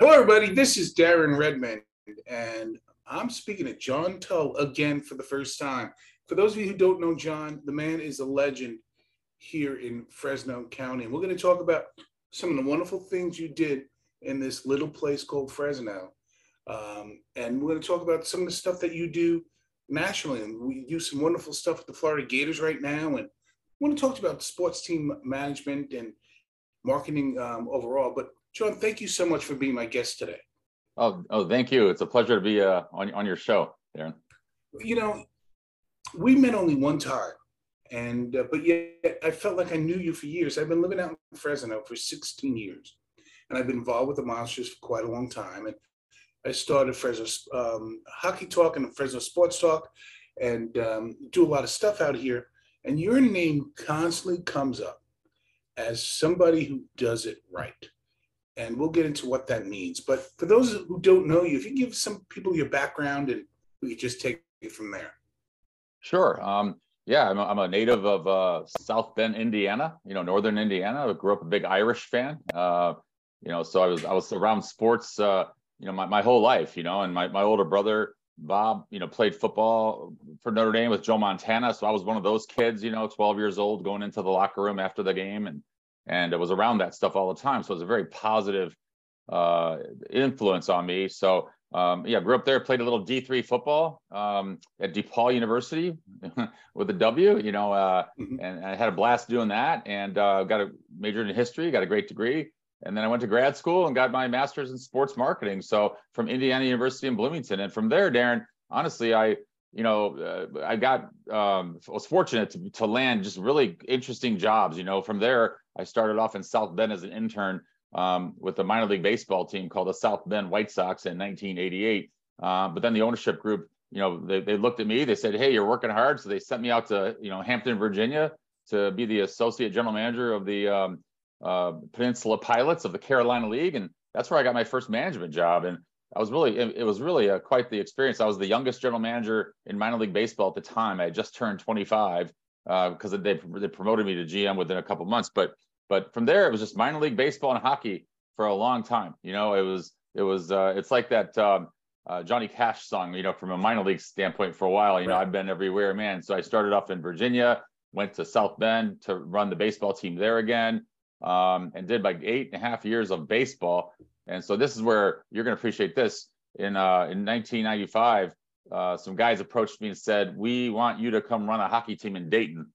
Hello, everybody. This is Darren Redmond, and I'm speaking to John Tull again for the first time. For those of you who don't know John, the man is a legend here in Fresno County. And we're going to talk about some of the wonderful things you did in this little place called Fresno. Um, and we're going to talk about some of the stuff that you do nationally. And we do some wonderful stuff with the Florida Gators right now. And I want to talk about sports team management and marketing um, overall. But John, thank you so much for being my guest today. Oh, oh, thank you. It's a pleasure to be uh, on on your show, Darren. You know, we met only one time, and uh, but yet I felt like I knew you for years. I've been living out in Fresno for 16 years, and I've been involved with the Monsters for quite a long time. And I started Fresno um, Hockey Talk and Fresno Sports Talk, and um, do a lot of stuff out here. And your name constantly comes up as somebody who does it right. And we'll get into what that means. But for those who don't know you, if you give some people your background and we just take it from there. Sure. Um, yeah, I'm a, I'm a native of uh, South Bend, Indiana. You know, northern Indiana. I grew up a big Irish fan. Uh, you know, so I was I was around sports. Uh, you know, my, my whole life. You know, and my my older brother Bob, you know, played football for Notre Dame with Joe Montana. So I was one of those kids. You know, 12 years old, going into the locker room after the game, and and it was around that stuff all the time. So it was a very positive uh, influence on me. So um, yeah, grew up there, played a little D3 football um, at DePauw University with a W, you know, uh, mm-hmm. and I had a blast doing that and uh, got a major in history, got a great degree. And then I went to grad school and got my master's in sports marketing. So from Indiana University in Bloomington. And from there, Darren, honestly, I, you know, uh, I got, um, was fortunate to, to land just really interesting jobs. You know, from there, I started off in South Bend as an intern um, with the minor league baseball team called the South Bend White Sox in 1988. Uh, but then the ownership group, you know, they, they looked at me, they said, Hey, you're working hard. So they sent me out to, you know, Hampton, Virginia to be the associate general manager of the um, uh, Peninsula Pilots of the Carolina League. And that's where I got my first management job. And I was really, it, it was really a, quite the experience. I was the youngest general manager in minor league baseball at the time. I had just turned 25 because uh, they, they promoted me to GM within a couple months. But but from there, it was just minor league baseball and hockey for a long time. You know, it was it was uh, it's like that um, uh, Johnny Cash song. You know, from a minor league standpoint, for a while. You right. know, I've been everywhere, man. So I started off in Virginia, went to South Bend to run the baseball team there again, um, and did like eight and a half years of baseball. And so this is where you're going to appreciate this. In uh, in 1995, uh, some guys approached me and said, "We want you to come run a hockey team in Dayton."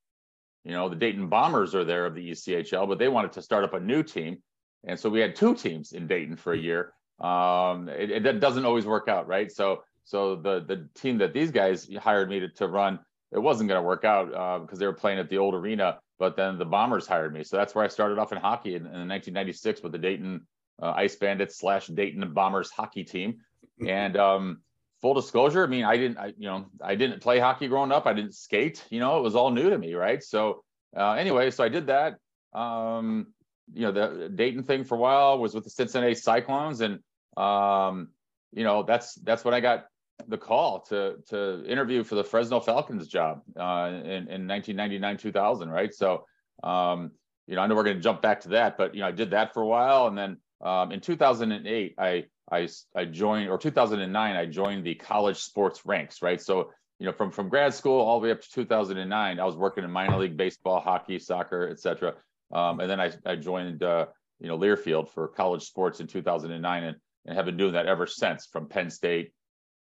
You know, the Dayton Bombers are there of the ECHL, but they wanted to start up a new team. And so we had two teams in Dayton for a year. Um, it, it doesn't always work out, right? So so the the team that these guys hired me to, to run, it wasn't going to work out because uh, they were playing at the old arena. But then the Bombers hired me, so that's where I started off in hockey in, in 1996 with the Dayton uh, Ice Bandits slash Dayton Bombers hockey team. And um, full disclosure, I mean, I didn't, I, you know, I didn't play hockey growing up. I didn't skate, you know, it was all new to me. Right. So, uh, anyway, so I did that. Um, you know, the Dayton thing for a while was with the Cincinnati Cyclones. And, um, you know, that's, that's when I got the call to, to interview for the Fresno Falcons job, uh, in, in 1999, 2000. Right. So, um, you know, I know we're going to jump back to that, but, you know, I did that for a while. And then, um, in 2008, I, I, I joined, or 2009, I joined the college sports ranks, right? So, you know, from, from grad school all the way up to 2009, I was working in minor league baseball, hockey, soccer, etc. Um, and then I, I joined, uh, you know, Learfield for college sports in 2009 and, and have been doing that ever since from Penn State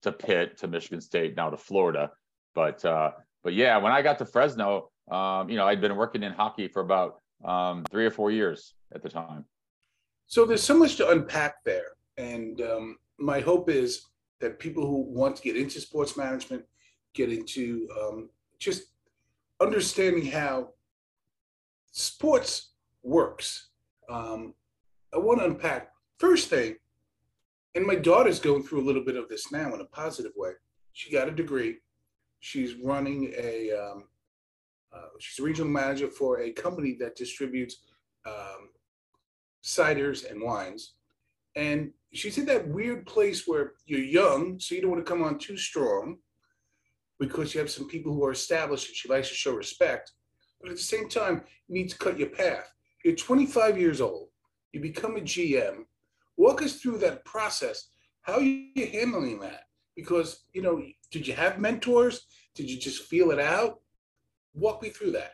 to Pitt to Michigan State, now to Florida. But, uh, but yeah, when I got to Fresno, um, you know, I'd been working in hockey for about um, three or four years at the time. So there's so much to unpack there. And um, my hope is that people who want to get into sports management get into um, just understanding how sports works. Um, I want to unpack first thing, and my daughter's going through a little bit of this now in a positive way. She got a degree. She's running a, um, uh, she's a regional manager for a company that distributes um, ciders and wines. And she's in that weird place where you're young, so you don't want to come on too strong because you have some people who are established and she likes to show respect. But at the same time, you need to cut your path. You're 25 years old, you become a GM. Walk us through that process. How are you handling that? Because you know, did you have mentors? Did you just feel it out? Walk me through that.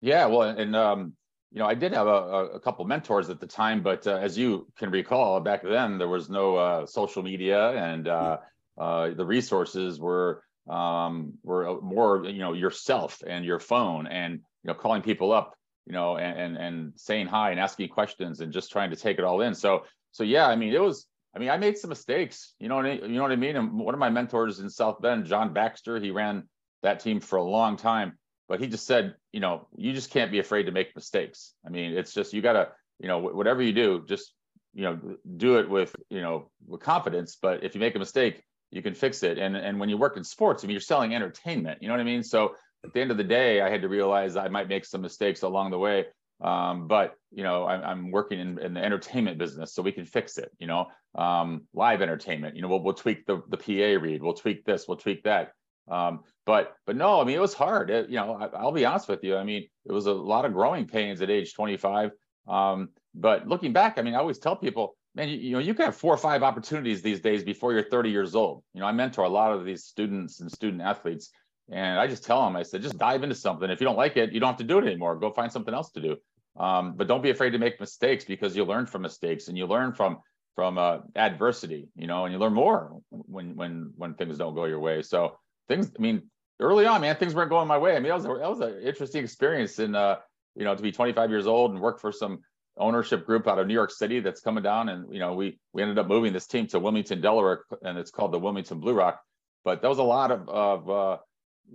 Yeah, well, and um, you know, I did have a, a couple mentors at the time, but uh, as you can recall, back then there was no uh, social media, and uh, uh the resources were um, were more, you know, yourself and your phone, and you know, calling people up, you know, and and, and saying hi and asking questions and just trying to take it all in. So so yeah, I mean, it was. I mean, I made some mistakes. You know what I, you know what I mean. And one of my mentors in South Bend, John Baxter, he ran that team for a long time but he just said, you know, you just can't be afraid to make mistakes. I mean, it's just you got to, you know, whatever you do, just you know, do it with you know with confidence. But if you make a mistake, you can fix it. And and when you work in sports, I mean, you're selling entertainment. You know what I mean? So at the end of the day, I had to realize I might make some mistakes along the way. Um, but you know, I, I'm, working in, in, the entertainment business, so we can fix it. You know, um, live entertainment. You know, we'll, we'll tweak the the PA read, we'll tweak this, we'll tweak that. Um, but but no, I mean it was hard. It, you know, I, will be honest with you. I mean, it was a lot of growing pains at age 25. Um, but looking back, I mean, I always tell people, man, you, you know, you can have four or five opportunities these days before you're 30 years old. You know, I mentor a lot of these students and student athletes, and I just tell them, I said, just dive into something. If you don't like it, you don't have to do it anymore. Go find something else to do. Um, but don't be afraid to make mistakes because you learn from mistakes and you learn from from uh, adversity. You know, and you learn more when when when things don't go your way. So things. I mean, early on, man, things weren't going my way. I mean, that was that was an interesting experience, and uh, you know, to be 25 years old and work for some ownership group out of New York City that's coming down, and you know, we we ended up moving this team to Wilmington, Delaware, and it's called the Wilmington Blue Rock. But that was a lot of of uh,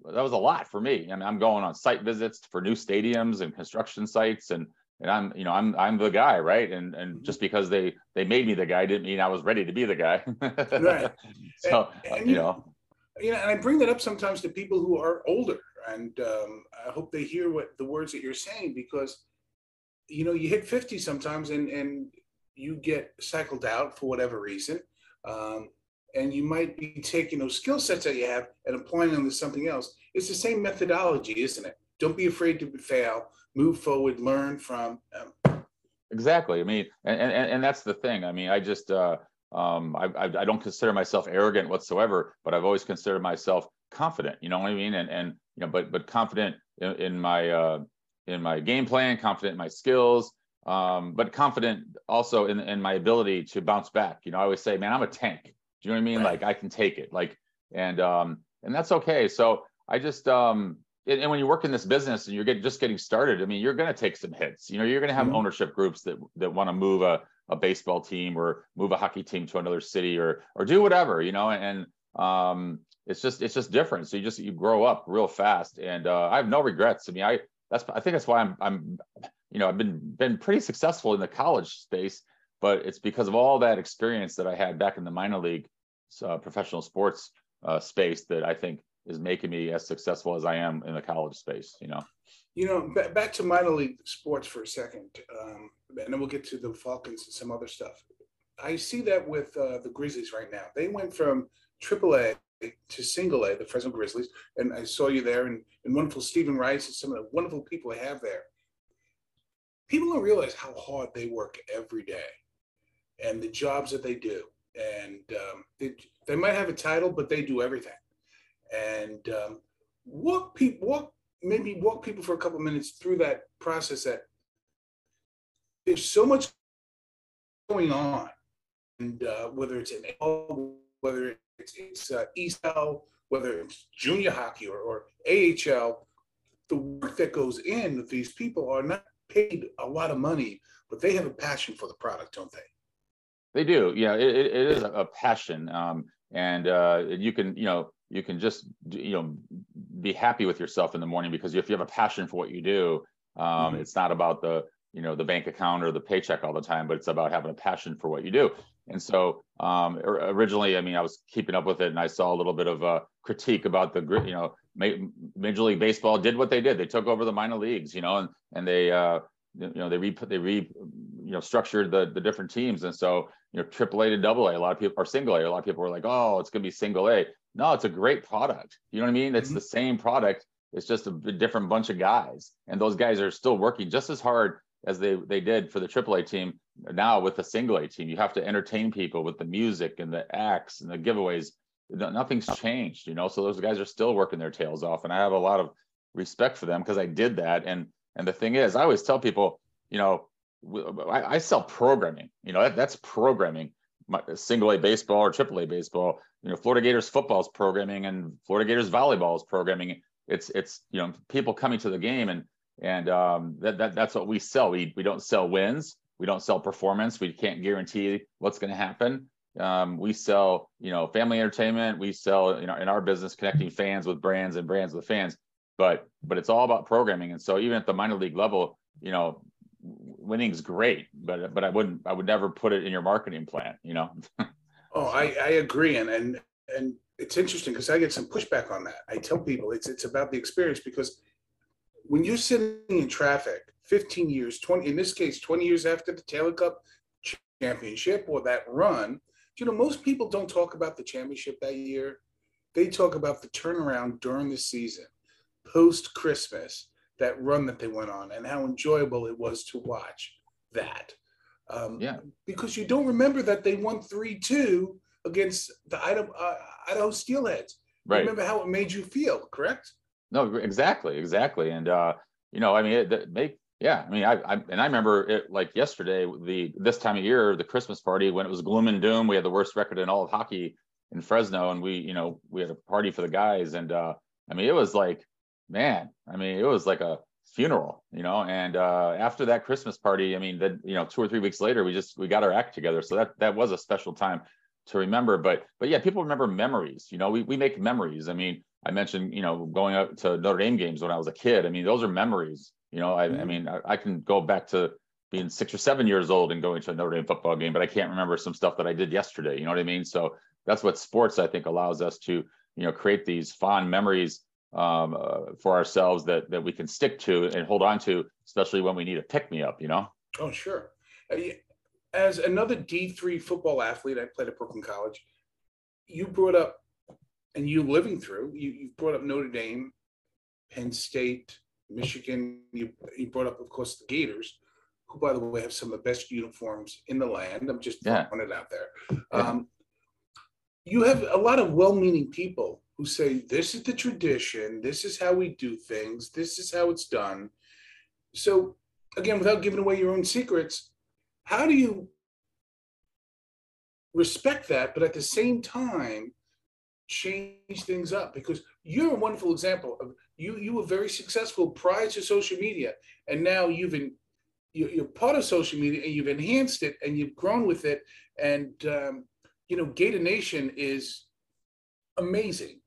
that was a lot for me. I mean, I'm going on site visits for new stadiums and construction sites, and and I'm you know I'm I'm the guy, right? And and mm-hmm. just because they they made me the guy didn't mean I was ready to be the guy. right. so and, and you, you know you know, and I bring that up sometimes to people who are older, and um, I hope they hear what the words that you're saying because, you know, you hit 50 sometimes, and and you get cycled out for whatever reason, um, and you might be taking those skill sets that you have and applying them to something else. It's the same methodology, isn't it? Don't be afraid to fail. Move forward. Learn from. Um, exactly. I mean, and, and and that's the thing. I mean, I just. Uh, um, I, I, don't consider myself arrogant whatsoever, but I've always considered myself confident. You know what I mean? And and you know, but but confident in, in my uh, in my game plan, confident in my skills, um, but confident also in in my ability to bounce back. You know, I always say, man, I'm a tank. Do you know what I mean? Right. Like I can take it. Like and um, and that's okay. So I just um, and when you work in this business and you're get, just getting started, I mean, you're going to take some hits. You know, you're going to have mm-hmm. ownership groups that that want to move a a baseball team or move a hockey team to another city or or do whatever you know and um it's just it's just different so you just you grow up real fast and uh, i have no regrets i mean i that's i think that's why i'm i'm you know i've been been pretty successful in the college space but it's because of all that experience that i had back in the minor league uh, professional sports uh, space that i think is making me as successful as i am in the college space you know you know, b- back to minor league sports for a second, um, and then we'll get to the Falcons and some other stuff. I see that with uh, the Grizzlies right now. They went from AAA to single A, the Fresno Grizzlies, and I saw you there, and, and wonderful Stephen Rice and some of the wonderful people I have there. People don't realize how hard they work every day, and the jobs that they do. And um, they, they might have a title, but they do everything. And um, what people, what maybe walk people for a couple minutes through that process that there's so much going on and uh, whether it's in whether it's, it's uh, whether it's junior hockey or, or AHL, the work that goes in with these people are not paid a lot of money, but they have a passion for the product, don't they? They do. Yeah, it, it is a passion. Um, and uh, you can, you know, you can just, you know, be happy with yourself in the morning because if you have a passion for what you do, um, mm-hmm. it's not about the you know the bank account or the paycheck all the time, but it's about having a passion for what you do. And so um, originally, I mean, I was keeping up with it, and I saw a little bit of a critique about the you know Major League Baseball did what they did. They took over the minor leagues, you know, and and they uh, you know they re they re you know structured the the different teams, and so you know triple A to double A. A lot of people are single A. A lot of people are like, oh, it's gonna be single A. No, it's a great product. You know what I mean? It's mm-hmm. the same product. It's just a different bunch of guys, and those guys are still working just as hard as they they did for the AAA team. now with the single A team, you have to entertain people with the music and the acts and the giveaways. Nothing's changed, you know. So those guys are still working their tails off, and I have a lot of respect for them because I did that. And and the thing is, I always tell people, you know, I, I sell programming. You know, that, that's programming. My, single A baseball or triple A baseball. You know, Florida Gators football is programming, and Florida Gators volleyball is programming. It's it's you know people coming to the game, and and um, that, that that's what we sell. We we don't sell wins. We don't sell performance. We can't guarantee what's going to happen. Um, we sell, you know, family entertainment. We sell, you know, in our business, connecting fans with brands and brands with fans. But but it's all about programming. And so even at the minor league level, you know, winning's great, but but I wouldn't I would never put it in your marketing plan. You know. oh, I I agree, and and and it's interesting because I get some pushback on that. I tell people it's it's about the experience because when you're sitting in traffic 15 years, 20, in this case, 20 years after the Taylor Cup championship or that run, you know, most people don't talk about the championship that year. They talk about the turnaround during the season, post Christmas, that run that they went on, and how enjoyable it was to watch that. Um, yeah. Because you don't remember that they won 3 2 against the Idaho, uh, Idaho Steelheads. Right. Remember how it made you feel, correct? No, exactly, exactly. And, uh, you know, I mean, it, it make yeah, I mean, I, I, and I remember it like yesterday, the this time of year, the Christmas party when it was gloom and doom. We had the worst record in all of hockey in Fresno, and we, you know, we had a party for the guys, and uh, I mean, it was like, man, I mean, it was like a funeral, you know. And uh, after that Christmas party, I mean, that you know, two or three weeks later, we just we got our act together, so that that was a special time to remember. But but yeah, people remember memories. You know, we we make memories. I mean, I mentioned, you know, going out to Notre Dame games when I was a kid. I mean, those are memories you know, I, I mm-hmm. mean, I, I, can go back to being six or seven years old and going to a Notre Dame football game, but I can't remember some stuff that I did yesterday. You know what I mean? So that's what sports, I think, allows us to, you know, create these fond memories um, uh, for ourselves that that we can stick to and hold on to, especially when we need a pick me up. You know? Oh, sure. Uh, as another D three football athlete, I played at Brooklyn College. You brought up, and you living through, you you brought up Notre Dame, Penn State, Michigan, you, you brought up, of course, the Gators, who, by the way, have some of the best uniforms in the land. I'm just yeah. throwing it out there. Yeah. Um, you have a lot of well-meaning people who say this is the tradition, this is how we do things, this is how it's done. So, again, without giving away your own secrets, how do you respect that, but at the same time change things up? Because you're a wonderful example of you you were very successful prior to social media and now you've in, you're part of social media and you've enhanced it and you've grown with it and um, you know gator nation is amazing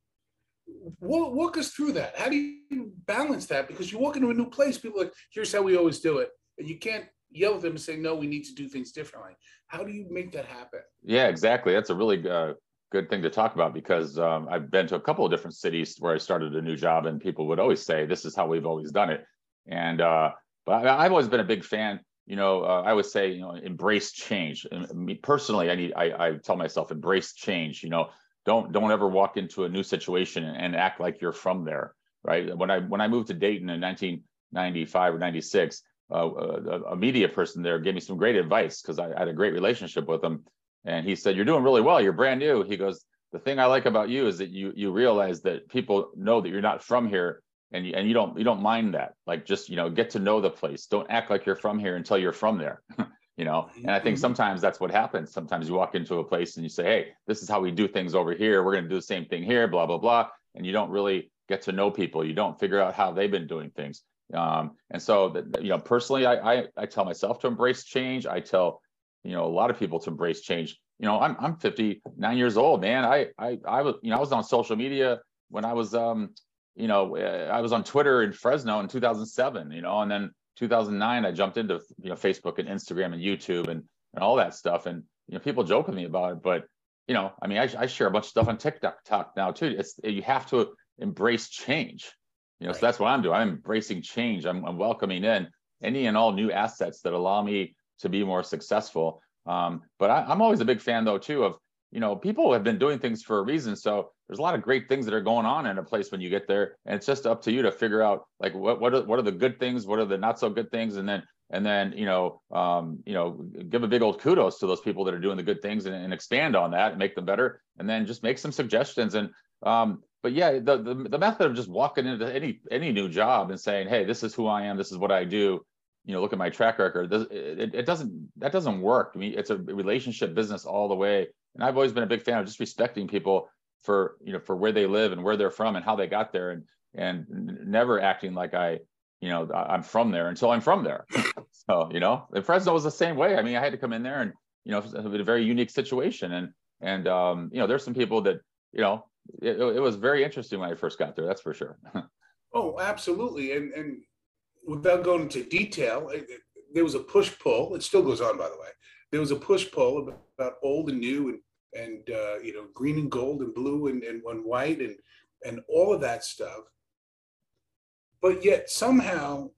walk, walk us through that how do you balance that because you walk into a new place people like here's how we always do it and you can't yell at them and say no we need to do things differently how do you make that happen yeah exactly that's a really uh, good thing to talk about because um, I've been to a couple of different cities where I started a new job, and people would always say, "This is how we've always done it." And uh, but I, have always been a big fan. You know, uh, I would say, you know, embrace change. And me personally, I need, I, I tell myself, embrace change. You know, don't don't ever walk into a new situation and, act like you're from there. Right. When I when I moved to Dayton in 1995 or 96, uh, a, a, media person there gave me some great advice because I, I had a great relationship with him and he said, "You're doing really well. You're brand new." He goes, "The thing I like about you is that you you realize that people know that you're not from here, and you, and you don't you don't mind that. Like just you know get to know the place. Don't act like you're from here until you're from there." you know? And i think sometimes that's what happens. Sometimes you walk into a place and you say hey this is how we do things over here. We're going to do the same thing here blah blah blah. And you don't really get to know people. You don't figure out how they've been doing things. Um, and so that, you know personally I, I i tell myself to embrace change. I tell you know a lot of people to embrace change. You know i'm i'm 59 years old man. I i i was you know i was on social media when i was um you know uh, i was on twitter in fresno in 2007 you know and then 2009 i jumped into you know facebook and instagram and youtube and and all that stuff. And you know people joke with me about it but you know i mean i, I share a bunch of stuff on tiktok now too. It's you have to embrace change. You know right. so that's what i'm doing. I'm embracing change. I'm, I'm welcoming in any and all new assets that allow me to be more successful. Um, but I, I'm always a big fan though too of you know people have been doing things for a reason. So there's a lot of great things that are going on in a place when you get there, and it's just up to you to figure out like what what are, what are the good things, what are the not so good things, and then and then you know um, you know give a big old kudos to those people that are doing the good things and, and expand on that and make them better. And then just make some suggestions. And um, but yeah the, the the method of just walking into any any new job and saying hey this is who i am. This is what i do. You know look at my track record. It, it doesn't that doesn't work. I mean it's a relationship business all the way and i've always been a big fan of just respecting people for you know for where they live and where they're from and how they got there and and never acting like i you know i'm from there until i'm from there. So you know and fresno was the same way. I mean i had to come in there and you know it was a very unique situation. And and um you know there's some people that you know it, it was very interesting when i first got there that's for sure. Oh absolutely. And and without going into detail it, it, there was a push pull it still goes on by the way there was a push pull about, old and new and and uh, you know green and gold and blue and, and, and white and and all of that stuff. But yet somehow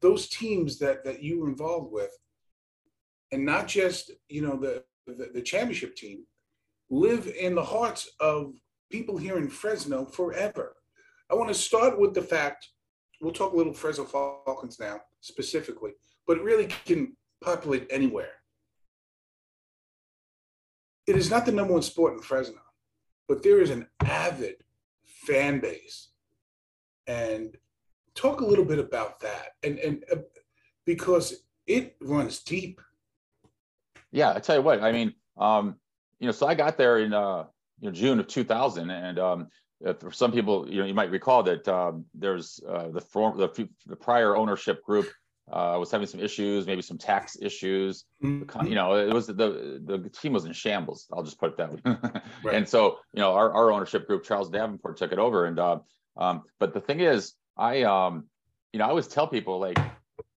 those teams that that you were involved with and not just you know the, the, the championship team live in the hearts of people here in fresno forever. I want to start with the fact we'll talk a little fresno falcons now specifically but it really can populate anywhere. It is not the number one sport in fresno but there is an avid fan base. And talk a little bit about that. And and uh, because it runs deep. Yeah i tell you what i mean um you know so i got there in uh you know june of 2000 and um uh, for some people you know you might recall that um there's uh the form the, the prior ownership group uh, was having some issues, maybe some tax issues. Mm-hmm. You know, it was the the team was in shambles. I'll just put it that way. right. And so, you know, our, our ownership group, Charles Davenport, took it over, and uh, um, but the thing is, I, um, you know, I always tell people like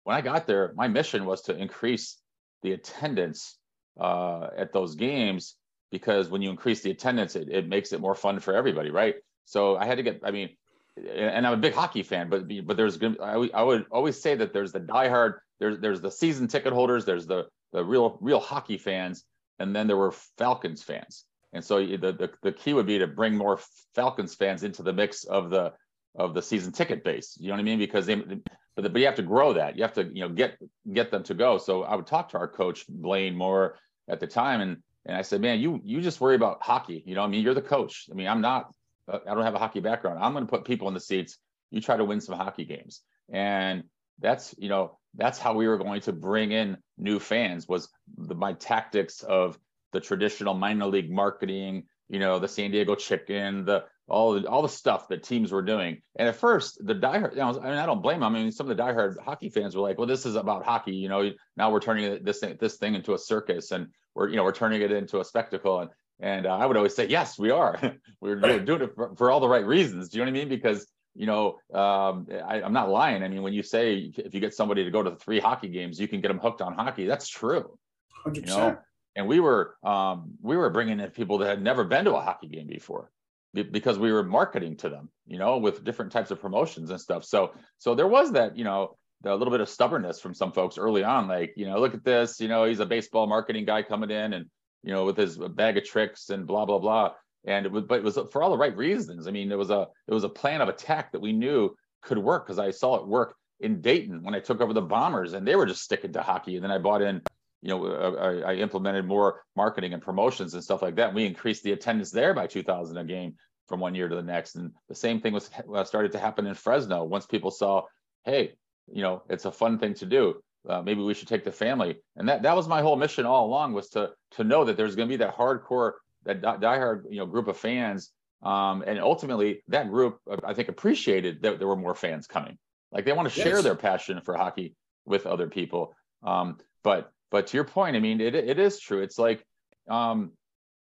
when I got there, my mission was to increase the attendance uh, at those games because when you increase the attendance, it, it makes it more fun for everybody, right? So I had to get, I mean, and I'm a big hockey fan, but but there's going I, I would always say that there's the diehard, there's there's the season ticket holders, there's the the real real hockey fans, and then there were Falcons fans. And so the, the, the key would be to bring more Falcons fans into the mix of the of the season ticket base. You know what I mean? Because they, but, but you have to grow that. You have to you know get get them to go. So I would talk to our coach Blaine Moore at the time, and and I said, man, you you just worry about hockey. You know, I mean, you're the coach. I mean, I'm not. Uh, I don't have a hockey background. I'm going to put people in the seats. You try to win some hockey games, and that's you know that's how we were going to bring in new fans. Was the, my tactics of the traditional minor league marketing, you know, the San Diego chicken, the all the all the stuff that teams were doing. And at first, the diehard, you know, I mean, I don't blame them. I mean, some of the diehard hockey fans were like, "Well, this is about hockey. You know, now we're turning this thing, this thing into a circus, and we're you know we're turning it into a spectacle." And and uh, I would always say, "Yes, we are. we're doing it for, for all the right reasons." Do you know what I mean? Because you know, um, I, am not lying. I mean, when you say if you get somebody to go to three hockey games, you can get them hooked on hockey. That's true. 100%. You know? and we were um, we were bringing in people that had never been to a hockey game before because we were marketing to them you know with different types of promotions and stuff so so there was that you know a little bit of stubbornness from some folks early on like you know look at this you know he's a baseball marketing guy coming in and you know with his bag of tricks and blah blah blah and it was but it was for all the right reasons i mean it was a it was a plan of attack that we knew could work because i saw it work in dayton when i took over the bombers and they were just sticking to hockey and then i bought in you know, I, I, implemented more marketing and promotions and stuff like that. We increased the attendance there by 2,000 a game from one year to the next. And the same thing was uh, started to happen in Fresno once people saw, hey, you know, it's a fun thing to do. Uh, maybe we should take the family. And that that was my whole mission all along was to to know that there's going to be that hardcore, that diehard, you know, group of fans. Um, and ultimately, that group, uh, I think, appreciated that there were more fans coming. Like they want to yes. share their passion for hockey with other people. Um, but but to your point, I mean, it, it is true. It's like, um,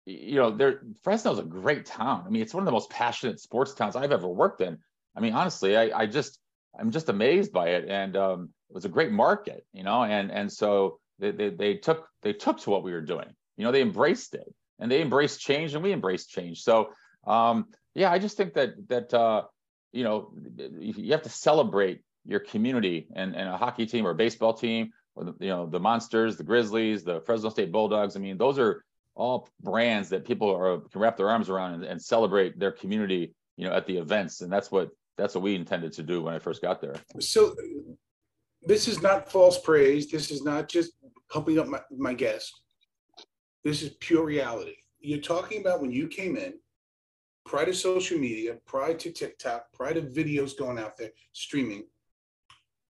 you know, there Fresno's a great town. I mean, it's one of the most passionate sports towns I've ever worked in. I mean, honestly, I, I just I'm just amazed by it, and um, it was a great market, you know, and and so they, they they took they took to what we were doing. You know, they embraced it, and they embraced change, and we embraced change. So um, yeah, I just think that that uh, you know you have to celebrate your community and, and a hockey team or a baseball team or the, you know the monsters the grizzlies the fresno state bulldogs i mean those are all brands that people are can wrap their arms around and, and celebrate their community you know at the events and that's what that's what we intended to do when i first got there so this is not false praise. This is not just pumping up my, my guest. This is pure reality. You're talking about when you came in, prior to social media, prior to TikTok, prior to videos going out there streaming,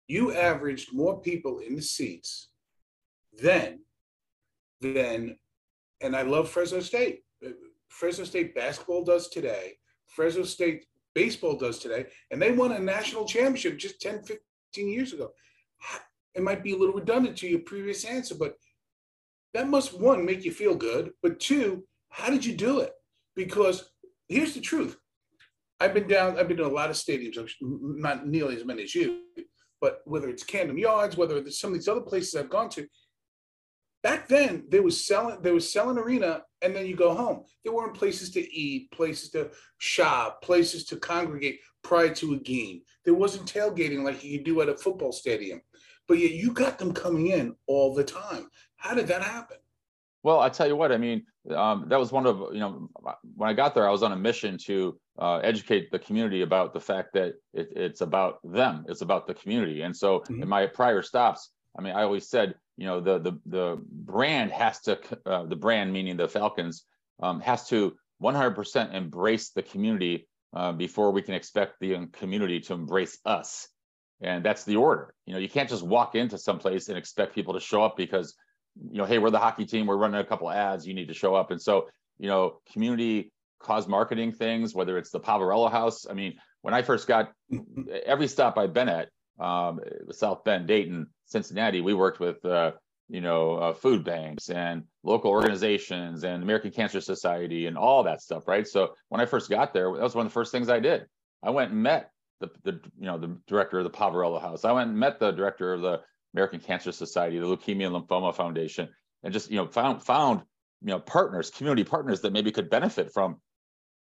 you averaged more people in the seats then than, and I love Fresno State. Fresno State basketball does today. Fresno State baseball does today. And they won a national championship just 10, 15 years ago. It might be a little redundant to your previous answer, but that must one make you feel good. But two, how did you do it? Because here's the truth. I've been down, I've been to a lot of stadiums, not nearly as many as you, but whether it's Camden Yards, whether it's some of these other places I've gone to, back then there was selling there was selling arena and then you go home. There weren't places to eat, places to shop, places to congregate prior to a game. There wasn't tailgating like you do at a football stadium. But yet you got them coming in all the time. How did that happen? Well, I tell you what, I mean, um, that was one of, you know, when I got there, I was on a mission to uh, educate the community about the fact that it, it's about them, it's about the community. And so mm-hmm. in my prior stops, I mean, I always said, you know, the the the brand has to, uh, the brand meaning the Falcons, um, has to 100% embrace the community uh, before we can expect the community to embrace us. And that's the order. You know, you can't just walk into some place and expect people to show up because you know, hey, we're the hockey team, we're running a couple ads, you need to show up. And so, you know, community cause marketing things, whether it's the Poverello House. I mean, when I first got every stop I've been at, um, South Bend, Dayton, Cincinnati, we worked with, uh, you know, uh, food banks and local organizations and American Cancer Society and all that stuff, right? So when I first got there, that was one of the first things I did. I went and met the, the you know the director of the Poverello House. I went and met the director of the American Cancer Society, the Leukemia and Lymphoma Foundation, and just you know found found you know partners, community partners that maybe could benefit from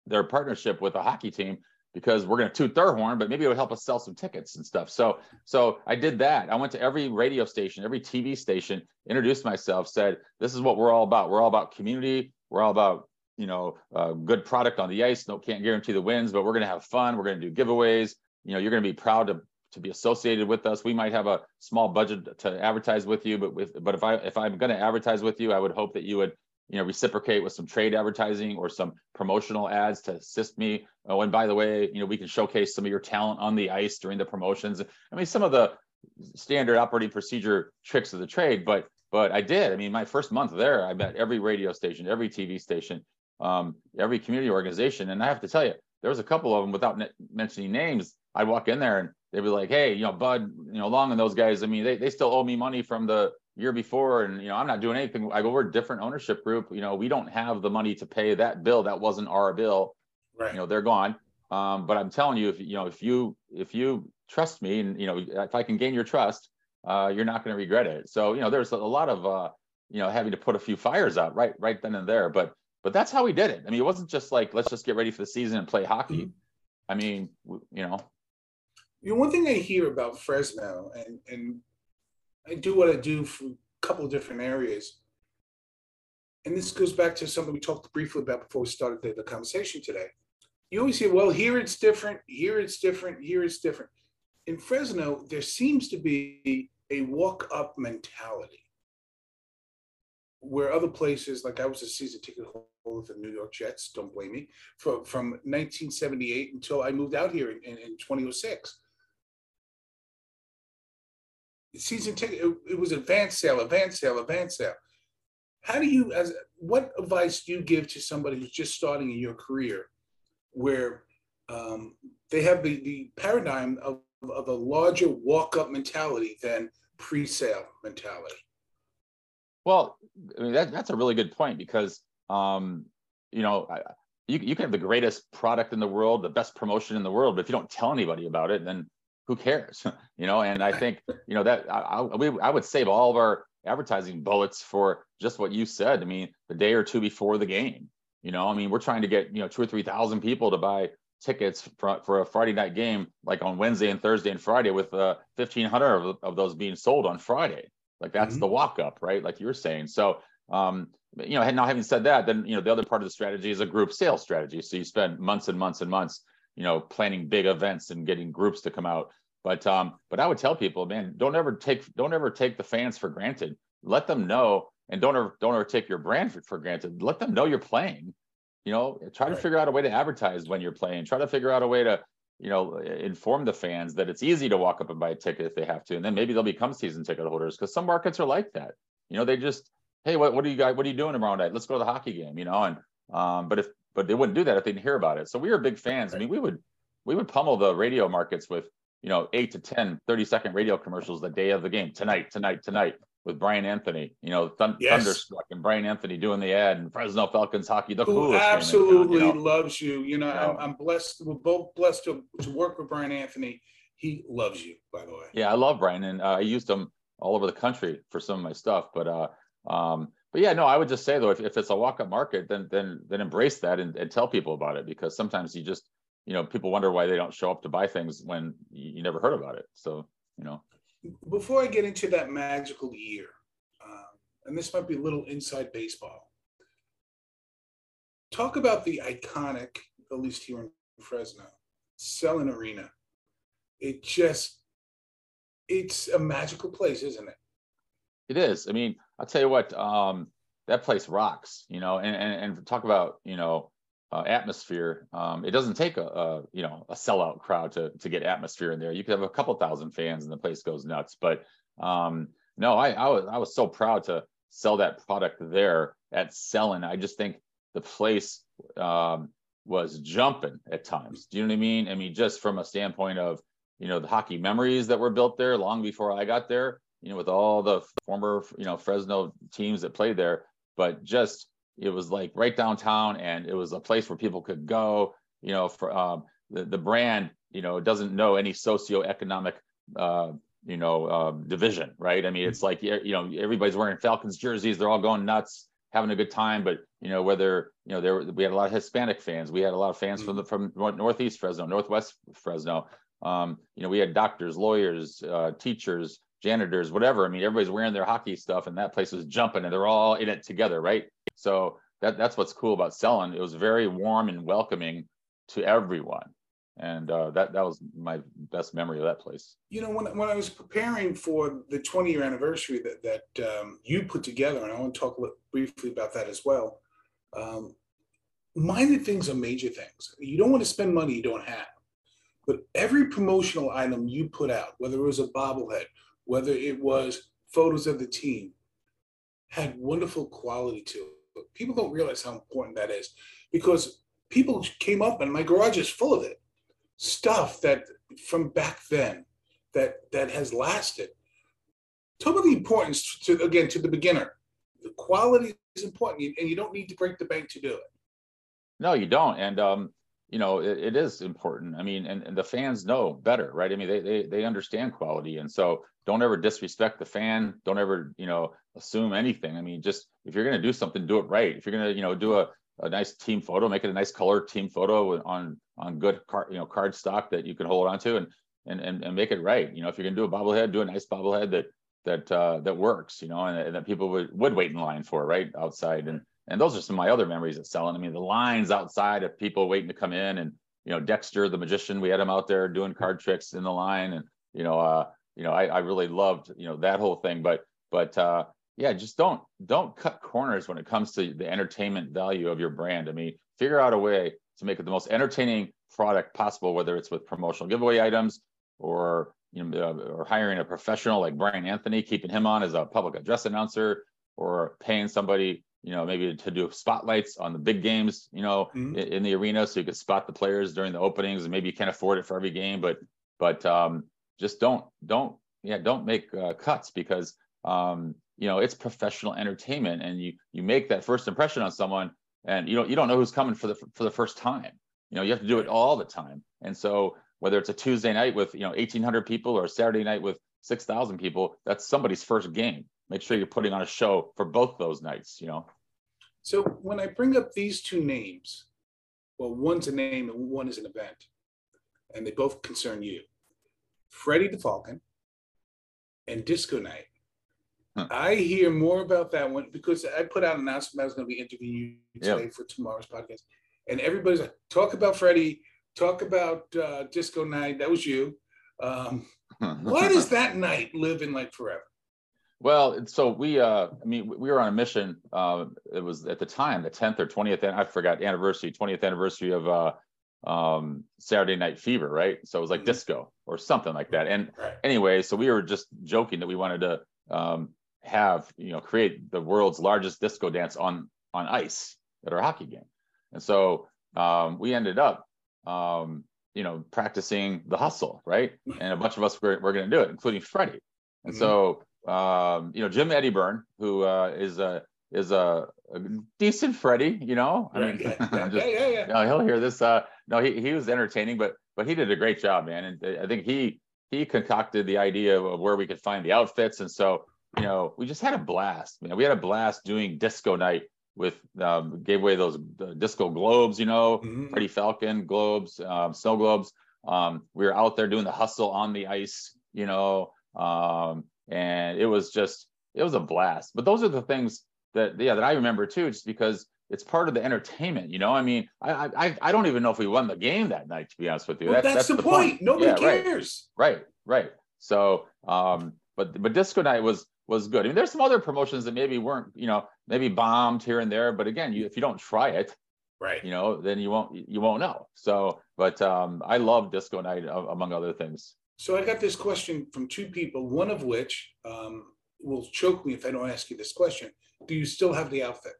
their partnership with a hockey team because we're going to toot their horn, but maybe it would help us sell some tickets and stuff. So, so I did that. I went to every radio station, every TV station, introduced myself, said, "This is what we're all about. We're all about community. We're all about you know uh, good product on the ice. No, can't guarantee the wins, but we're going to have fun. We're going to do giveaways. You know, you're going to be proud to to be associated with us. We might have a small budget to advertise with you, but with but if I if I'm going to advertise with you, I would hope that you would you know reciprocate with some trade advertising or some promotional ads to assist me. Oh, and by the way, you know we can showcase some of your talent on the ice during the promotions. I mean, some of the standard operating procedure tricks of the trade, but but I did. I mean, my first month there, I met every radio station, every TV station, um, every community organization, and I have to tell you, there was a couple of them without mentioning names. I'd walk in there and they'd be like, hey, you know, Bud, you know, Long and those guys, I mean, they, they still owe me money from the year before. And, you know, I'm not doing anything. I go, we're a different ownership group. You know, we don't have the money to pay that bill. That wasn't our bill. Right. You know, they're gone. Um, but I'm telling you, if you know, if you if you trust me, and you know, if I can gain your trust, uh, you're not going to regret it. So you know, there's a lot of uh, you know having to put a few fires out right right then and there. But but that's how we did it. I mean, it wasn't just like let's just get ready for the season and play hockey. Mm-hmm. I mean, you know, you know, one thing I hear about Fresno, and and I do what I do for a couple of different areas, and this goes back to something we talked briefly about before we started the, the conversation today. You always hear, well, here it's different, here it's different, here it's different. In Fresno, there seems to be a walk up mentality where other places, like I was a season ticket holder for the New York Jets, don't blame me, from, from 1978 until I moved out here in, in, in 2006 season ticket, it, it was advance sale, advance sale, advance sale. How do you, as what advice do you give to somebody who's just starting in your career, where um, they have the, the paradigm of, of a larger walk-up mentality than pre-sale mentality? Well, I mean that, that's a really good point because um, you know I, you you can have the greatest product in the world, the best promotion in the world, but if you don't tell anybody about it, then who cares? You know and i think you know that I, I, we, I would save all of our advertising bullets for just what you said. I mean the day or two before the game you know i mean we're trying to get you know two or three thousand people to buy tickets for, for a friday night game like on wednesday and thursday and friday with uh, 1500 of, of those being sold on friday. Like that's mm-hmm. the walk up right? Like you were saying. So um you know now having said that then you know the other part of the strategy is a group sales strategy. So you spend months and months and months you know planning big events and getting groups to come out But um, but I would tell people, man, don't ever take don't ever take the fans for granted. Let them know, and don't ever don't ever take your brand for, for granted. Let them know you're playing. You know, try to figure out a way to advertise when you're playing. Try to figure out a way to you know inform the fans that it's easy to walk up and buy a ticket if they have to, and then maybe they'll become season ticket holders because some markets are like that. You know, they just hey, what what are you guys what are you doing tomorrow night? Let's go to the hockey game. You know, and um, but if but they wouldn't do that if they didn't hear about it. So we were big fans. I mean, we would we would pummel the radio markets with you know, eight to 10 30 second radio commercials the day of the game, tonight, tonight, tonight, with Brian Anthony, you know, Thun- yes. Thunderstruck and Brian Anthony doing the ad and Fresno Falcons hockey, the Who absolutely town, you know? loves you. You know, you know, I'm, I'm blessed. We're both blessed to, to work with Brian Anthony. He loves you, by the way. Yeah, I love Brian, and uh, I used him all over the country for some of my stuff. But uh, um, but yeah, no, I would just say though, if, if it's a walk up market, then then then embrace that and, and tell people about it because sometimes you just you know people wonder why they don't show up to buy things when you, never heard about it. So you know. Before i get into that magical year um, and this might be a little inside baseball talk about the iconic at least here in fresno Selland arena. It just it's a magical place isn't it it is i mean i'll tell you what um that place rocks you know and and, and talk about you know uh, atmosphere. Um, it doesn't take a, a, you know a sellout crowd to to get atmosphere in there. You could have a couple thousand fans and the place goes nuts. But um, no, I, I was I was so proud to sell that product there at Selland. I just think the place um, was jumping at times. Do you know what I mean? I mean, just from a standpoint of you know the hockey memories that were built there long before I got there. You know, with all the former you know Fresno teams that played there, but just it was like right downtown and it was a place where people could go you know for um, the, the brand you know doesn't know any socioeconomic uh, you know uh, division right? I mean it's like you know everybody's wearing falcons jerseys. They're all going nuts having a good time. But you know whether you know there we had a lot of hispanic fans. We had a lot of fans from the from northeast fresno northwest fresno. Um, you know we had doctors lawyers uh, teachers janitors whatever i mean everybody's wearing their hockey stuff and that place was jumping and they're all in it together right so that that's what's cool about Selland. It was very warm and welcoming to everyone, and uh, that that was my best memory of that place. You know, when when I was preparing for the 20 year anniversary that that um, you put together, and I want to talk briefly about that as well. Um, minor things are major things. You don't want to spend money you don't have. But every promotional item you put out, whether it was a bobblehead, whether it was photos of the team, had wonderful quality to it people don't realize how important that is because people came up and my garage is full of it. Stuff that from back then that that has lasted. Talk about the importance to again to the beginner. The quality is important and you don't need to break the bank to do it. No, you don't. And um, you know, it, it is important. I mean, and, and the fans know better, right? I mean, they, they they understand quality. And so don't ever disrespect the fan. Don't ever, you know, assume anything. I mean, just if you're going to do something, do it right. If you're going to, you know, do a, a nice team photo, make it a nice color team photo on on good card, you know, card stock that you can hold on to and and and, and make it right. You know, if you're going to do a bobblehead, do a nice bobblehead that that uh, that works. You know, and, and that people would would wait in line for right outside. And and those are some of my other memories at Selland. I mean, the lines outside of people waiting to come in, and you know, Dexter the magician, we had him out there doing card tricks in the line, and you know, uh, you know, I, I really loved, you know, that whole thing. But but uh, yeah, just don't don't cut corners when it comes to the entertainment value of your brand. I mean, figure out a way to make it the most entertaining product possible, whether it's with promotional giveaway items or you know, uh, or hiring a professional like Brian Anthony, keeping him on as a public address announcer, or paying somebody, you know, maybe to do spotlights on the big games, you know, mm-hmm. in, in, the arena, so you could spot the players during the openings. And maybe you can't afford it for every game, but but um, just don't don't yeah don't make uh, cuts because um, you know it's professional entertainment and you you make that first impression on someone and you don't you don't know who's coming for the for the first time you know you have to do it all the time and so whether it's a tuesday night with you know 1800 people or a saturday night with 6000 people that's somebody's first game make sure you're putting on a show for both those nights you know so when i bring up these two names well one's a name and one is an event and they both concern you Freddie the Falcon, and Disco Night. Huh. I hear more about that one because I put out an announcement I was going to be interviewing you today yep. for tomorrow's podcast. And everybody's like, talk about Freddie, talk about uh, Disco Night. That was you. Um, Why does that night live in like forever? Well, so we, uh, I mean, we were on a mission. Uh, it was at the time the 10th or 20th, I forgot anniversary, 20th anniversary of uh, um, Saturday Night Fever, right? So it was like mm-hmm. disco or something like that. And right. anyway, so we were just joking that we wanted to um, have, you know, create the world's largest disco dance on on ice at our hockey game. And so um, we ended up, um, you know, practicing the hustle, right? And a bunch of us were, were going to do it, including Freddie. And mm-hmm. so um, you know, Jim Eddieburn, who uh, is a is a, a, decent Freddie, you know. I mean, yeah, yeah, just, yeah, yeah, yeah. he'll hear this. Uh, no, he he was entertaining, but but he did a great job, man. And I think he he concocted the idea of where we could find the outfits, and so you know, we just had a blast. Man, we had a blast doing disco night with um, gave away those disco globes, you know, mm-hmm. Freddie Falcon globes, um, snow globes. Um, we were out there doing the hustle on the ice, you know. Um, and it was just it was a blast. But those are the things that yeah that I remember too, just because it's part of the entertainment. You know, I mean, I I I don't even know if we won the game that night. To be honest with you, well, that's, that's, the, the point. point. Nobody yeah, cares. Right, right, right. So, um, but but disco night was was good. I mean, there's some other promotions that maybe weren't, you know, maybe bombed here and there. But again, you if you don't try it, right, you know, then you won't you won't know. So, but um, I love disco night among other things. So I got this question from two people, one of which um, will choke me if I don't ask you this question. Do you still have the outfit?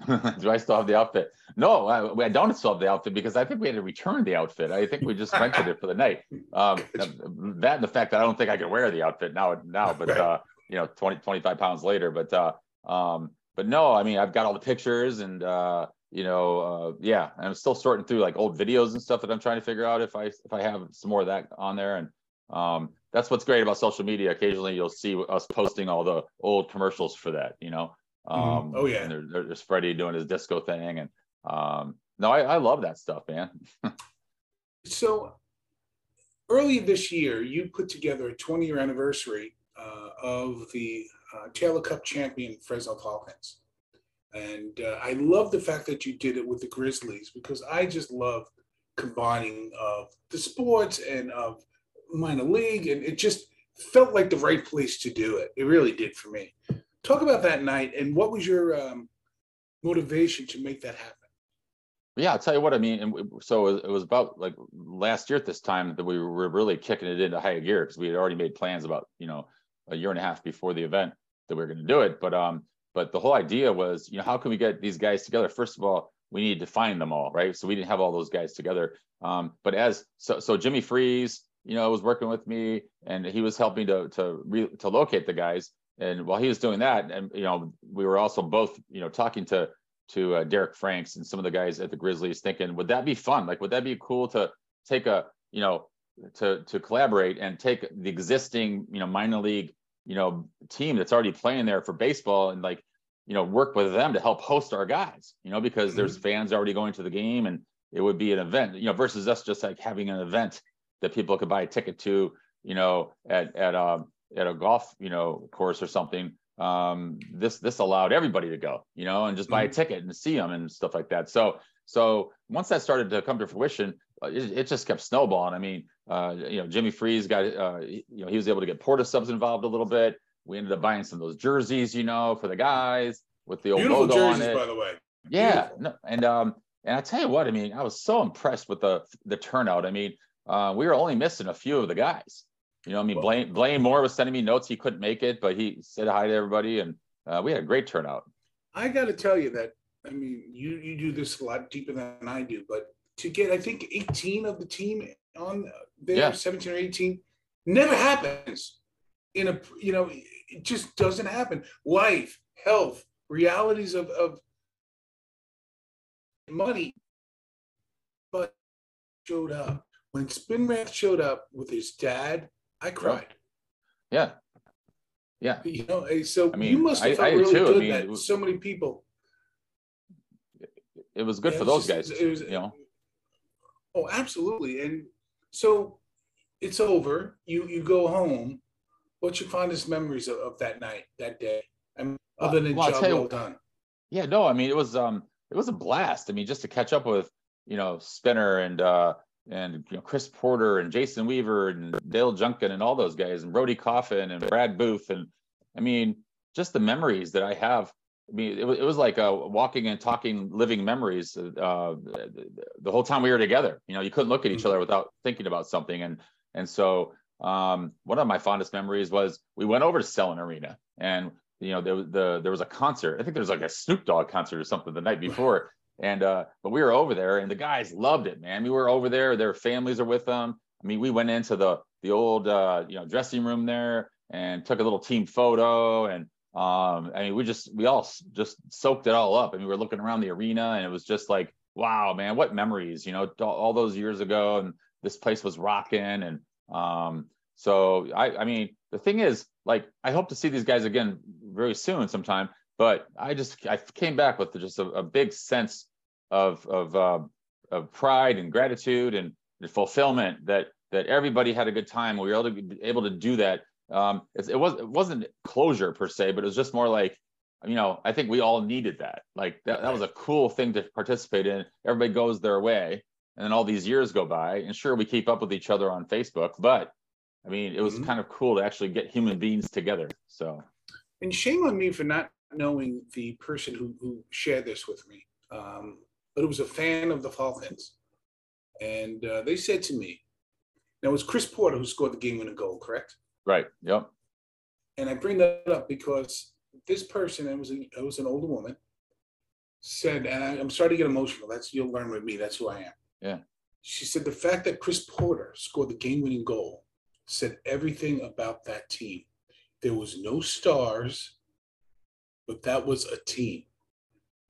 Do I still have the outfit? No, I, I, don't still have the outfit because I think we had to return the outfit. I think we just rented it for the night. Um, that and the fact that I don't think I can wear the outfit now, now, but right. uh, you know, 20, 25 pounds later. But uh, um, but no, I mean, I've got all the pictures and uh, you know, uh, yeah, I'm still sorting through like old videos and stuff that I'm trying to figure out if I if I have some more of that on there. And um, that's what's great about social media. Occasionally, you'll see us posting all the old commercials for that. You know, mm-hmm. um, oh yeah, and there, there's Freddie doing his disco thing, and um, no, I, I love that stuff, man. so early this year, you put together a 20 year anniversary uh, of the uh, Taylor Cup champion Fresno Falcons. And uh, I love the fact that you did it with the Grizzlies because I just love combining of the sports and of minor league, and it just felt like the right place to do it. It really did for me. Talk about that night and what was your um, motivation to make that happen? Yeah, I'll tell you what I mean. And so it was about like last year at this time that we were really kicking it into higher gear because we had already made plans about you know a year and a half before the event that we were going to do it. But um, but the whole idea was, you know, how can we get these guys together? First of all, we need to find them all, right? So we didn't have all those guys together. Um, but as so, so Jimmy Freeze, you know, was working with me, and he was helping to to re, to locate the guys. And while he was doing that, and you know, we were also both, you know, talking to to uh, Derek Franks and some of the guys at the Grizzlies, thinking, would that be fun? Like, would that be cool to take a, you know, to to collaborate and take the existing, you know, minor league you know team that's already playing there for baseball and like you know work with them to help host our guys you know because mm-hmm. there's fans already going to the game and it would be an event you know versus us just like having an event that people could buy a ticket to you know at at um at a golf you know course or something um this this allowed everybody to go you know and just buy mm-hmm. a ticket and see them and stuff like that so so once that started to come to fruition uh, it, it just kept snowballing i mean uh, you know, Jimmy Freeze got, uh, you know, he was able to get Port of Subs involved a little bit. We ended up buying some of those jerseys, you know, for the guys with the old Beautiful logo jerseys, on it. by the way. Yeah, no, and um, and I tell you what, I mean, I was so impressed with the the turnout. I mean, uh, we were only missing a few of the guys. You know, I mean, Blaine Blaine Moore was sending me notes. He couldn't make it, but he said hi to everybody, and uh, we had a great turnout. I got to tell you that I mean, you you do this a lot deeper than I do, but to get I think 18 of the team on there, yeah. 17 or 18. Never happens in a, you know, it just doesn't happen. Life, health, realities of, of money, but showed up. When Spenrath showed up with his dad, I cried. Yeah. Yeah. You know, so I mean, you must have felt I, I really too. good I mean, that so many people. It was good yeah, for those just, guys, was, you know. Oh, absolutely. And so it's over. You you go home. What's your fondest memories of, of that night, that day? I mean, other than well, job well you, done. Yeah, no, I mean it was um it was a blast. I mean, just to catch up with you know Spinner and uh and you know Chris Porter and Jason Weaver and Dale Junkin and all those guys and Brody Coffin and Brad Booth and I mean just the memories that I have. I mean, it was, it was like a walking and talking, living memories. Uh, the whole time we were together, you know, you couldn't look at each mm-hmm. other without thinking about something. And and so um, one of my fondest memories was we went over to Selland Arena and you know there was the there was a concert. I think there was like a Snoop Dogg concert or something the night before. And uh, but we were over there and the guys loved it, man. We were over there, their families are with them. I mean, we went into the the old uh, you know dressing room there and took a little team photo and um, I mean, we just we all just soaked it all up. I mean, we were looking around the arena, and it was just like, wow, man, what memories, you know, all those years ago, and this place was rocking, and um, so I, I mean, the thing is, like, I hope to see these guys again very soon, sometime. But I just I came back with just a, a big sense of of uh, of pride and gratitude and fulfillment that that everybody had a good time. We were able to able to do that um, it, it was it wasn't closure per se, but it was just more like you know I think we all needed that. Like that, that was a cool thing to participate in. Everybody goes their way, and then all these years go by, and sure we keep up with each other on Facebook, but I mean it was mm-hmm. kind of cool to actually get human beings together. So, and shame on me for not knowing the person who who shared this with me. Um, but it was a fan of the Falcons, and uh, they said to me, "Now it was Chris Porter who scored the game-winning goal, correct?" Right. Yep. And I bring that up because this person, it was a, it was an older woman, said, and I, am starting to get emotional. That's you'll learn with me. That's who I am. Yeah. She said the fact that Chris Porter scored the game-winning goal said everything about that team. There was no stars, but that was a team.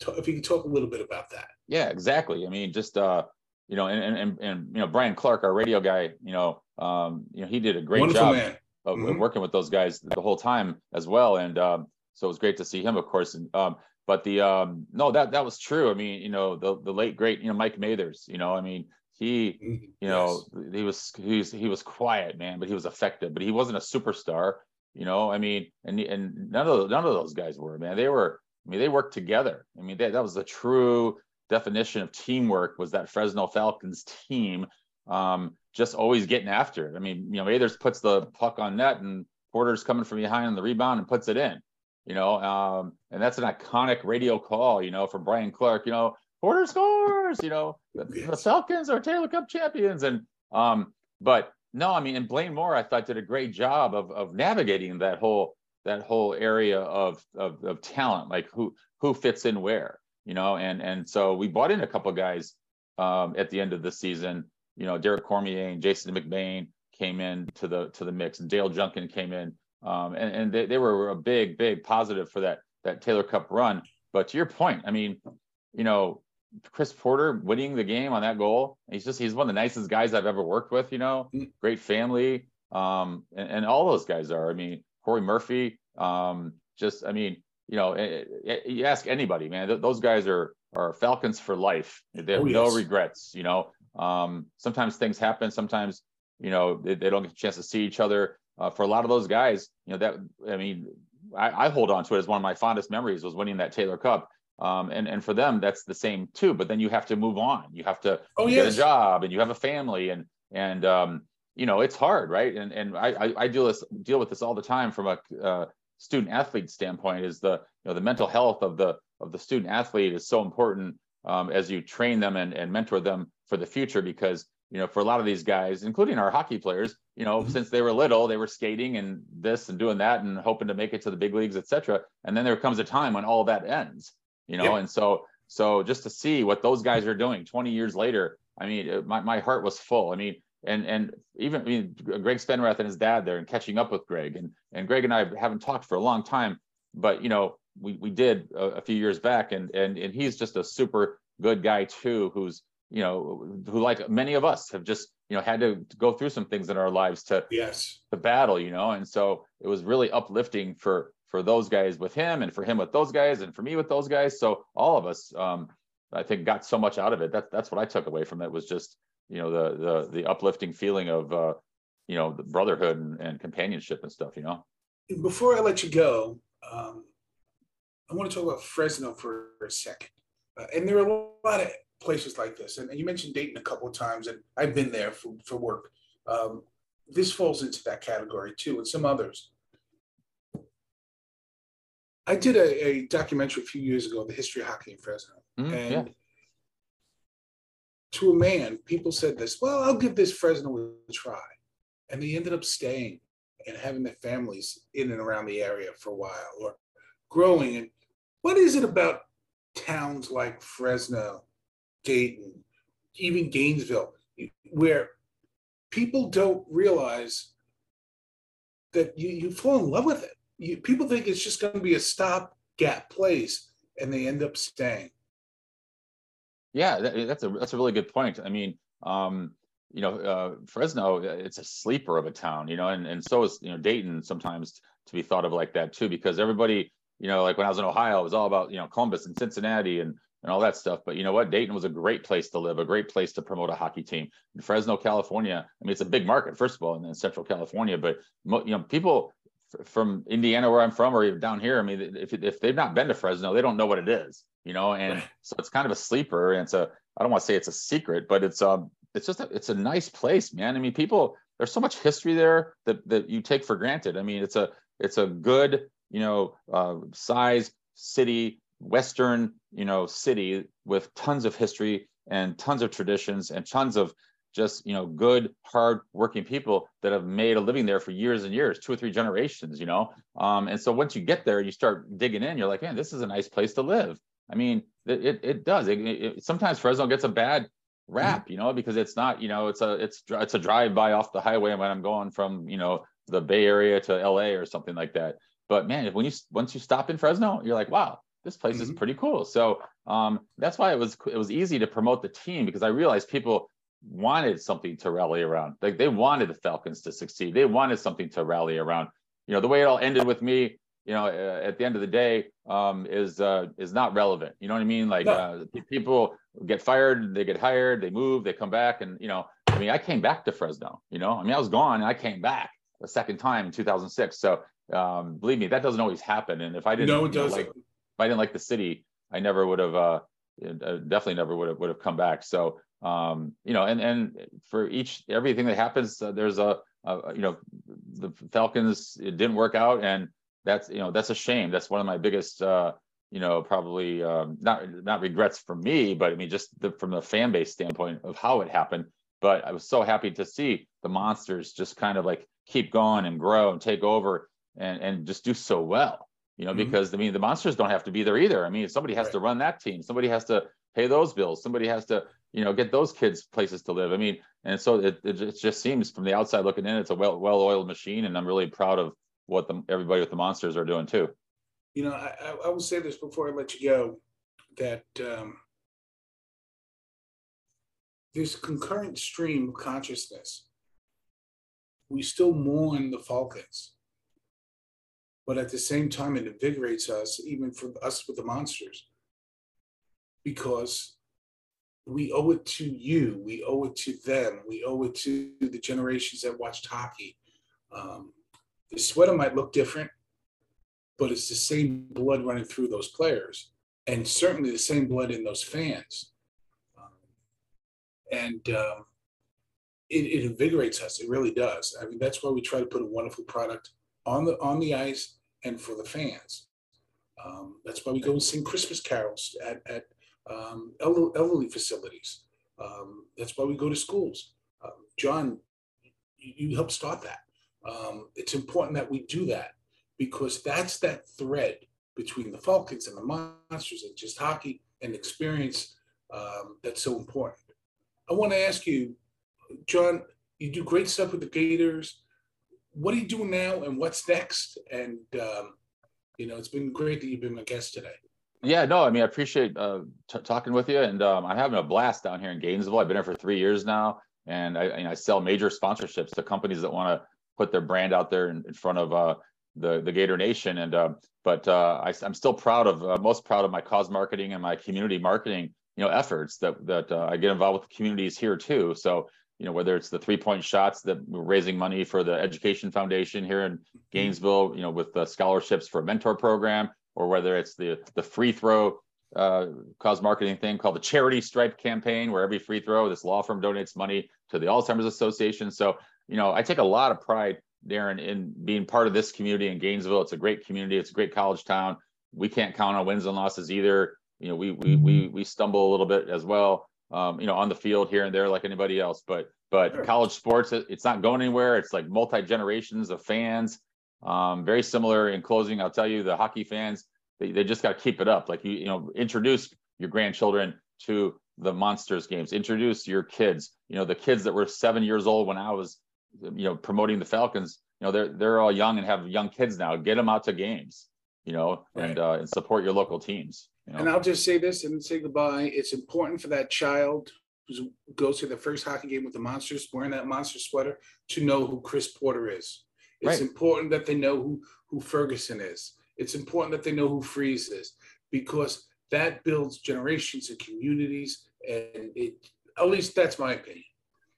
If you could talk a little bit about that. Yeah, exactly. I mean, just uh, you know, and and and you know, Brian Clark, our radio guy, you know, um, you know, he did a great Wonderful job. Man of mm-hmm. working with those guys the whole time as well. And um, so it was great to see him, of course. And, um, but the um, no, that that was true. I mean, you know, the the late great, you know, Mike Mathers. You know, I mean, he, mm-hmm. you know, yes. he was he was he was quiet, man, but he was effective. But he wasn't a superstar. You know, I mean, and and none of none of those guys were, man. They were. I mean, they worked together. I mean, they, that was the true definition of teamwork. Was that Fresno Falcons team? Um, just always getting after it. I mean, you know, Mathers puts the puck on net and Porter's coming from behind on the rebound and puts it in, you know, um, and that's an iconic radio call, you know, from Brian Clark, you know, Porter scores, you know, the, the Falcons are Taylor Cup champions. And, um, but no, I mean, and Blaine Moore, I thought did a great job of, of navigating that whole, that whole area of, of, of talent, like who, who fits in where, you know, and, and so we bought in a couple guys um, at the end of the season you know, Derek Cormier and Jason McBain came in to the to the mix, and Dale Junkin came in, um, and and they, they were a big big positive for that that Taylor Cup run. But to your point, I mean, you know, Chris Porter winning the game on that goal, he's just he's one of the nicest guys I've ever worked with. You know, mm. great family, um, and, and all those guys are. I mean, Corey Murphy, um, just I mean, you know, eh, eh, you ask anybody, man, those guys are are Falcons for life. They have oh, yes. no regrets. You know, um, sometimes things happen. Sometimes you know they, they, don't get a chance to see each other. Uh, for a lot of those guys, you know that I mean, I, I, hold on to it as one of my fondest memories was winning that Taylor Cup. Um, and and for them, that's the same too. But then you have to move on. You have to oh, get yes. a job, and you have a family, and and um, you know it's hard, right? And and I I, I deal this deal with this all the time from a uh, student athlete standpoint. Is the you know the mental health of the of the student athlete is so important um, as you train them and, and mentor them for the future because you know for a lot of these guys including our hockey players you know mm-hmm. since they were little they were skating and this and doing that and hoping to make it to the big leagues etc and then there comes a time when all that ends you know yep. and so so just to see what those guys are doing 20 years later i mean my, my heart was full i mean and and even I mean Greg Spenrath and his dad there and catching up with Greg and and Greg and I haven't talked for a long time but you know we we did a, a few years back and and and he's just a super good guy too who's you know who like many of us have just you know had to go through some things in our lives to yes. to battle you know? And so it was really uplifting for for those guys with him and for him with those guys and for me with those guys. So all of us um i think got so much out of it. That that's what i took away from it was just you know the the the uplifting feeling of uh you know the brotherhood and, and companionship and stuff you know? Before i let you go um i want to talk about fresno for a second uh, and there are a lot of places like this, and you mentioned Dayton a couple of times, and I've been there for, for work. Um, this falls into that category too, and some others. I did a, a documentary a few years ago, the history of hockey in Fresno, Mhm, and yeah. to a man, people said this. Well, I'll give this Fresno a try, and they ended up staying and having their families in and around the area for a while, or growing. And what is it about towns like Fresno, Dayton, even Gainesville, where people don't realize that you, you fall in love with it. You, people think it's just going to be a stopgap place, and they end up staying. Yeah, that, that's a that's a really good point. I mean, um, you know, uh, Fresno, it's a sleeper of a town, you know, and and so is you know Dayton sometimes to be thought of like that too, because everybody, you know, like when I was in Ohio, it was all about you know Columbus and Cincinnati and and all that stuff. But you know what, Dayton was a great place to live, a great place to promote a hockey team. In Fresno, California, I mean, it's a big market first of all, and then Central California, but you know, people f- from Indiana, where I'm from, or even down here, I mean, if if they've not been to Fresno, they don't know what it is, you know, and so it's kind of a sleeper, and it's a I don't want to say it's a secret, but it's um it's just a, it's a nice place, man. I mean, people there's so much history there that that you take for granted. I mean, it's a it's a good you know uh, size city, western you know city with tons of history and tons of traditions and tons of just you know good hard working people that have made a living there for years and years two or three generations you know? Um, and so once you get there you start digging in you're like man this is a nice place to live. I mean it, it, does. It, it, sometimes fresno gets a bad rap you know because it's not you know it's a it's it's a drive by off the highway when i'm going from you know the bay area to la or something like that but man when you once you stop in fresno you're like wow this place is Mhm. pretty cool. So um, that's why it was it was easy to promote the team because i realized people wanted something to rally around. Like they wanted the falcons to succeed. They wanted something to rally around. You know the way it all ended with me you know uh, at the end of the day um, is uh, is not relevant. You know what i mean? Like No. uh, people get fired they get hired they move they come back. And you know i mean i came back to fresno you know? I mean i was gone and i came back a second time in 2006 so um, believe me that doesn't always happen and if i didn't No, it know, like if I didn't like the city, I never would have uh, uh, definitely never would have would have come back. So um, you know, and and for each everything that happens, uh, there's a, a you know the Falcons it didn't work out, and that's you know that's a shame. That's one of my biggest uh, you know probably um, not not regrets for me, but I mean just the, from the fan base standpoint of how it happened. But I was so happy to see the monsters just kind of like keep going and grow and take over and and just do so well you know, Mhm. because I mean, the monsters don't have to be there either. I mean, somebody has Right. to run that team, somebody has to pay those bills, somebody has to, you know, get those kids places to live. I mean, and so it, it, just- seems from the outside looking in, it's a well well oiled machine, and I'm really proud of what the, everybody with the monsters are doing too. You know, I, I, I will say this before I let you go that um, this concurrent stream of consciousness, we still mourn the Falcons, but at the same time, it invigorates us, even for us with the monsters, because we owe it to you, we owe it to them, we owe it to the generations that watched hockey. Um, the sweater might look different, but it's the same blood running through those players, and certainly the same blood in those fans. Um, and um, it, it invigorates us. It really does. I mean, that's why we try to put a wonderful product on the on the ice and for the fans. Um, that's why we go and sing Christmas carols at at um, elder, elderly facilities. Um, that's why we go to schools. Um, John, you, you helped start that. Um, it's important that we do that because that's that thread between the Falcons and the Monsters and just hockey and experience um, that's so important. I want to ask you, John, you do great stuff with the Gators. What are you doing now and what's next? And, um, you know, it's been great that you've been my guest today. Yeah, no, I mean, I appreciate uh, t- talking with you, and um, I'm having a blast down here in Gainesville. I've been here for three years now, and I, I sell major sponsorships to companies that want to put their brand out there in, in front of uh, the the Gator Nation. And uh, but I, am still proud of uh, most proud of my cause marketing and my community marketing you know efforts that that uh, I get involved with the communities here too. So you know whether it's the three point shots that we're raising money for the Education Foundation here in Gainesville, you know with the scholarships for a mentor program, or whether it's the the free throw uh, cause marketing thing called the Charity Stripe campaign, where every free throw, this law firm donates money to the Alzheimer's Association. So, you know, I take a lot of pride, Darren, in being part of this community in Gainesville. It's a great community. It's a great college town. We can't count on wins and losses either. You know, we we we we stumble a little bit as well. Um, you know, on the field here and there, like anybody else. But but sure. college sports, it's not going anywhere. It's like multi generations of fans. Um, very similar in closing. I'll tell you, the hockey fans they, they just got to keep it up. Like you, you know, introduce your grandchildren to the monsters games. Introduce your kids. You know, the kids that were seven years old when I was, you know, promoting the Falcons. You know, they're they're all young and have young kids now. Get them out to games. You know, right. and uh, and support your local teams. You know? And I'll just say this and say goodbye. It's important for that child who goes to the first hockey game with the Monsters, wearing that Monster sweater, to know who Chris Porter is. It's right. important that they know who who Ferguson is. It's important that they know who Freeze is because that builds generations and communities. And it, at least that's my opinion.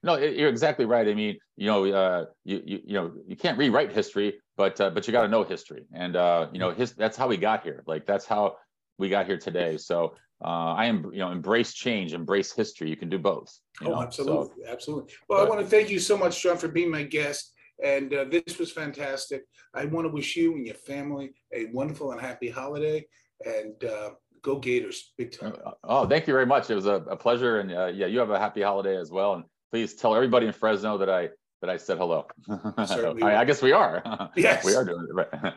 No, you're exactly right. I mean, you know, uh, you, you you know, you can't rewrite history, but uh, but you got to know history, and uh, you know, his that's how we got here. Like that's how we got here today. So uh, I am, you know, embrace change, embrace history. You can do both. oh, know? absolutely, so, absolutely. Well, but, I want to thank you so much, John, for being my guest. And uh, this was fantastic. I want to wish you and your family a wonderful and happy holiday. And uh, go Gators, big time. Uh, oh, thank you very much. It was a, a pleasure. And uh, yeah, you have a happy holiday as well. And please tell everybody in Fresno that I that I said hello. I, I, guess we are. Yes, we are doing it right. Bye.